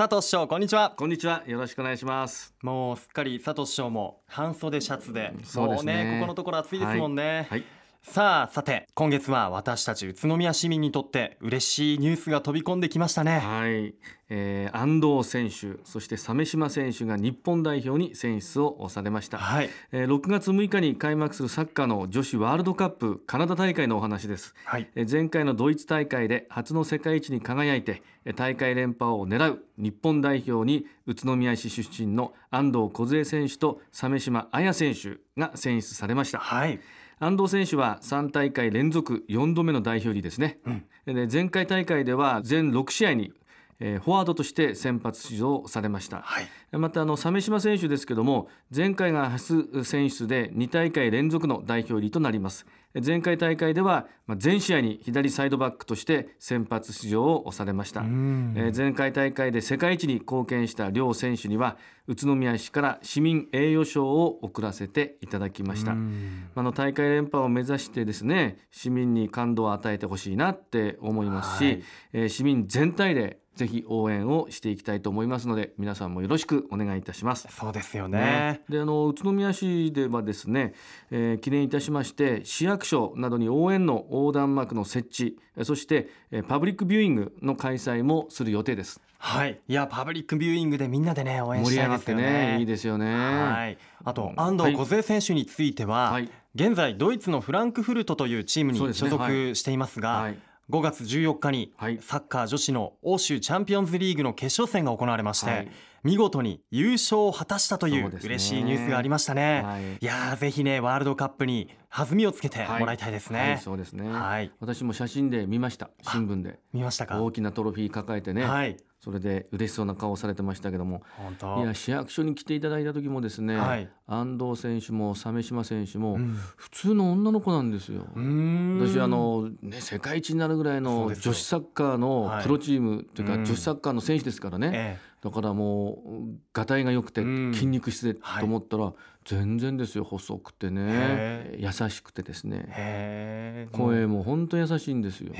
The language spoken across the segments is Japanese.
佐藤師匠こんにちは。こんにちは。よろしくお願いします。もうすっかり佐藤師匠も半袖シャツで、そうですね。もうねここのところ暑いですもんね、はいさあさて今月は私たち宇都宮市民にとって嬉しいニュースが飛び込んできましたね。はい、えー、安藤選手そして鮫島選手が日本代表に選出をされました、はい。えー、6月6日に開幕するサッカーの女子ワールドカップカナダ大会のお話です。はい。えー前回のドイツ大会で初の世界一に輝いてえー大会連覇を狙う日本代表に宇都宮市出身の安藤梢選手と鮫島彩選手が選出されました。はい安藤選手は3大会連続4度目の代表入りですね、で前回大会では全6試合に、えーフォワードとして先発出場されました、はい。またあの鮫島選手ですけども前回が初選出で2大会連続の代表入りとなります前回大会ではまあ全試合に左サイドバックとして先発出場をされました、えー前回大会で世界一に貢献した両選手には宇都宮市から市民栄誉賞を贈らせていただきました。あの大会連覇を目指してですね市民に感動を与えてほしいなって思いますし、はい。えー市民全体でぜひ応援をしていきたいと思いますので皆さんもよろしくお願いいたします。そうですよね。であの宇都宮市ではですね、えー記念いたしまして市役所などに応援の横断幕の設置えーそして、えーパブリックビューイングの開催もする予定です。はい。いやパブリックビューイングでみんなでね応援したい盛り上がってですよねねいいですよね。はい、あと安はい。藤梢選手については、はい。現在ドイツのフランクフルトというチームに所属していますがはい5月14日にはい。サッカー女子の欧州チャンピオンズリーグの決勝戦が行われまして、はい。見事に優勝を果たしたという嬉しいニュースがありましたね。はい。いやーぜひねワールドカップに弾みをつけてはい。もらいたいですはいね。そうですね、はい。私も写真で見ました。新聞で。見ましたか？大きなトロフィー抱えてね、はい。それで嬉しそうな顔をされてましたけども。本当？いや市役所に来ていただいた時もですね、はい。安藤選手も鮫島選手もうん。普通の女の子なんですよ。私あの、ね、世界一になるぐらいの女子サッカーはい。のプロチームというか、うん。女子サッカーの選手ですからね、えだからもうがたいが良くてうん。筋肉質でとはい思ったら、全然ですよ細くてね。へ優しくてですえね。へえ。声も本当優しいんですよ。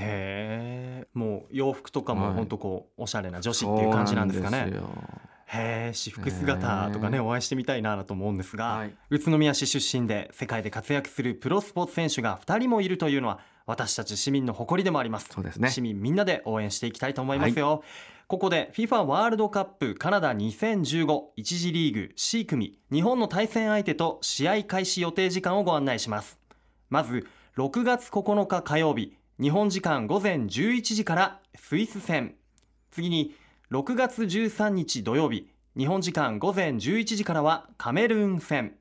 もう洋服とかもはい。本当こうおしゃれな女子っていう感じなんですかね。へえ私服姿とかねお会いしてみたいなと思うんですが、はい。宇都宮市出身で世界で活躍するプロスポーツ選手が2人もいるというのは私たち市民の誇りでもあります。そうですね。市民みんなで応援していきたいと思いますよ、ここで FIFA ワールドカップカナダ2015一次リーグ C 組日本の対戦相手と試合開始予定時間をご案内します。まず6月9日火曜日日本時間午前11時からスイス戦。次に6月13日土曜日日本時間午前11時からはカメルーン戦。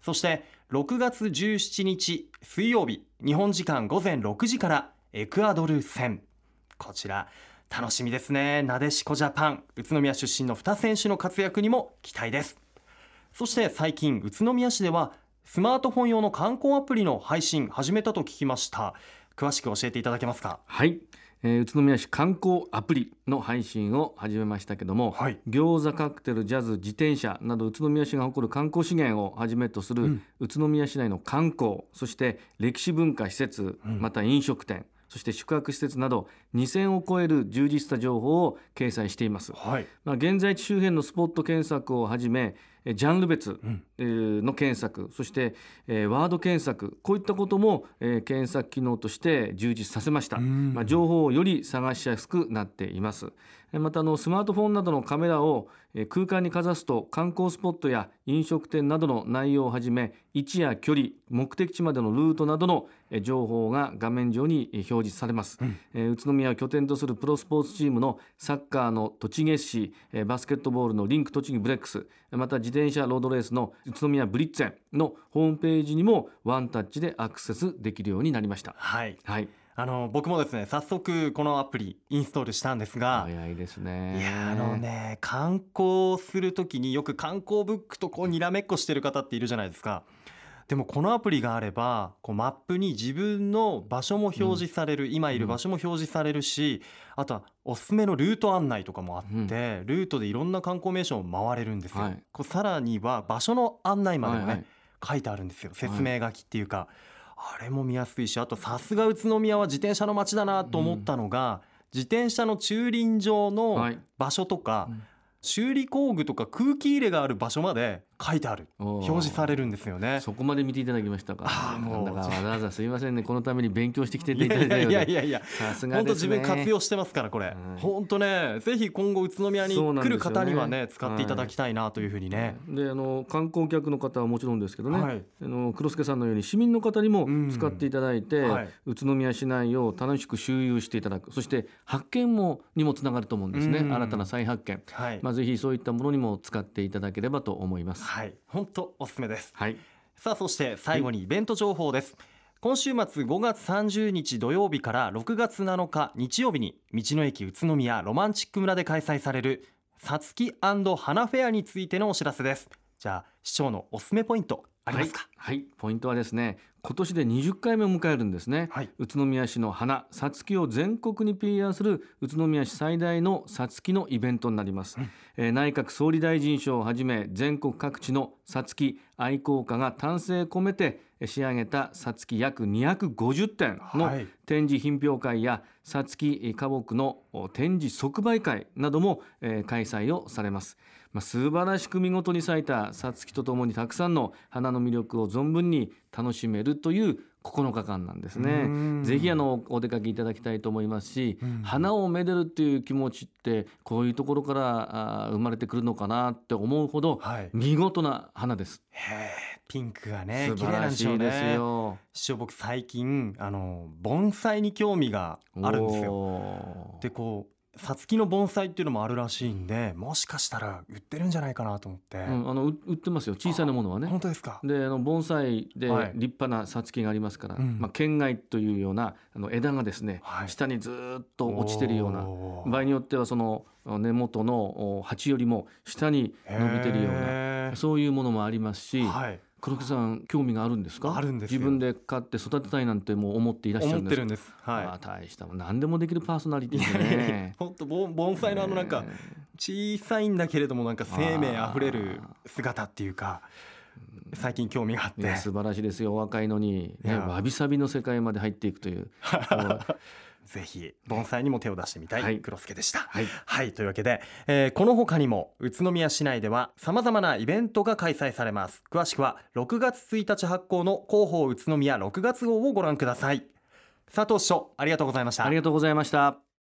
そして6月17日水曜日日本時間午前6時からエクアドル戦。こちら楽しみですね。なでしこジャパン。宇都宮出身の2選手の活躍にも期待です。そして最近宇都宮市ではスマートフォン用の観光アプリの配信始めたと聞きました。詳しく教えていただけますか？はい、えー宇都宮市観光アプリの配信を始めましたけども、はい。餃子カクテルジャズ自転車など宇都宮市が誇る観光資源をはじめとする、うん。宇都宮市内の観光そして歴史文化施設、うん。また飲食店そして宿泊施設など2000を超える充実した情報を掲載しています。はいまあ、現在地周辺のスポット検索をはじめえジャンル別んえーの検索そしてえーワード検索こういったこともえー検索機能として充実させました、ん。まあ、情報をより探しやすくなっています。えーまたあのスマートフォンなどのカメラをえー空間にかざすと観光スポットや飲食店などの内容をはじめ位置や距離目的地までのルートなどのえー情報が画面上にえー表示されます、えー宇都宮を拠点とするプロスポーツチームのサッカーの栃木市えーバスケットボールのリンク栃木ブレックスまた自転車ロードレースの宇都宮ブリッツェンのホームページにもワンタッチでアクセスできるようになりました。はい。はい。あの僕もですね早速このアプリインストールしたんですが早いですね。いやあのね観光するときによく観光ブックとこうにらめっこしてる方っているじゃないですかでもこのアプリがあればこうマップに自分の場所も表示される、今いる場所も表示されるし、あとはおすすめのルート案内とかもあって、うん。ルートでいろんな観光名所を回れるんですよ、はい。こうさらには場所の案内までもね、はいはい。書いてあるんですよ。説明書きっていうか、あれも見やすいしあとさすが宇都宮は自転車の街だなと思ったのが、自転車の駐輪場のはい。場所とか、修理工具とか空気入れがある場所まで書いてある。表示されるんですよね。そこまで見ていただきましたか。あーもう。わざわざすいませんね。このために勉強してきていただいたようでいやいやいやさすが本当ですね。自分活用してますからこれ。はい。本当ね。ぜひ今後宇都宮に来る方にはね使っていただきたいなというふうにね。であの観光客の方はもちろんですけどね、はい。あの黒助さんのように市民の方にもうん。使っていただいて、はい。宇都宮市内を楽しく周遊していただく。そして発見もにもつながると思うんですね、うん。新たな再発見、はい。まあ、ぜひそういったものにも使っていただければと思います。はい。本当おすすめです。はい、さあそして最後にイベント情報です。今週末5月30日土曜日から6月7日日曜日に道の駅宇都宮ロマンチック村で開催されるさつき花フェアについてのお知らせです。じゃあ市長のおすすめポイントありますか？はい、はい。ポイントはですね今年で20回目を迎えるんですね、はい。宇都宮市の花さつきを全国に PR する宇都宮市最大のさつきのイベントになります、えー内閣総理大臣賞をはじめ全国各地のさつき愛好家が丹精込めてえー仕上げたさつき約250点のはい。展示品評会やさつき花木のお展示即売会なども、えー開催をされます、まあ、素晴らしく見事に咲いたさつきとともにたくさんの花の魅力を存分に楽しめるという9日間なんですうねん。ぜひあのお出かけいただきたいと思いますし、うん。花をめでるっていう気持ちってこういうところから生まれてくるのかなって思うほどはい。見事な花です、へえピンクがね綺麗なんらでしょうしいですねよ。市長僕最近あの盆栽に興味があるんですよ。でこうさつきの盆栽っていうのもあるらしいんでもしかしたら売ってるんじゃないかなと思って、うん、あのう売ってますよ。小さなものはね。本当ですか？であの盆栽ではい。立派なさつきがありますから、うん。まあ、県外というようなあの枝がですね、はい。下にずーっと落ちてるような場合によってはその根元のお鉢よりも下に伸びてるようなそういうものもありますし、はい黒木さん興味があるんですか？あるんですよ。自分で飼って育てたいなんてもう思っていらっしゃるんです。か思ってるんです。あはあ大したもん。何でもできるパーソナリティですね。本当盆盆栽のあのなんかね小さいんだけれどもなんか生命あふれる姿っていうか最近興味があって。素晴らしいですよ。お若いのに、ね、わびさびの世界まで入っていくという。ぜひ盆栽にも手を出してみたはい。い黒助でした。はい。はい。というわけで、えーこの他にも宇都宮市内ではさまざまなイベントが開催されます。詳しくは6月1日発行の広報宇都宮6月号をご覧ください。佐藤市長ありがとうございました。ありがとうございました。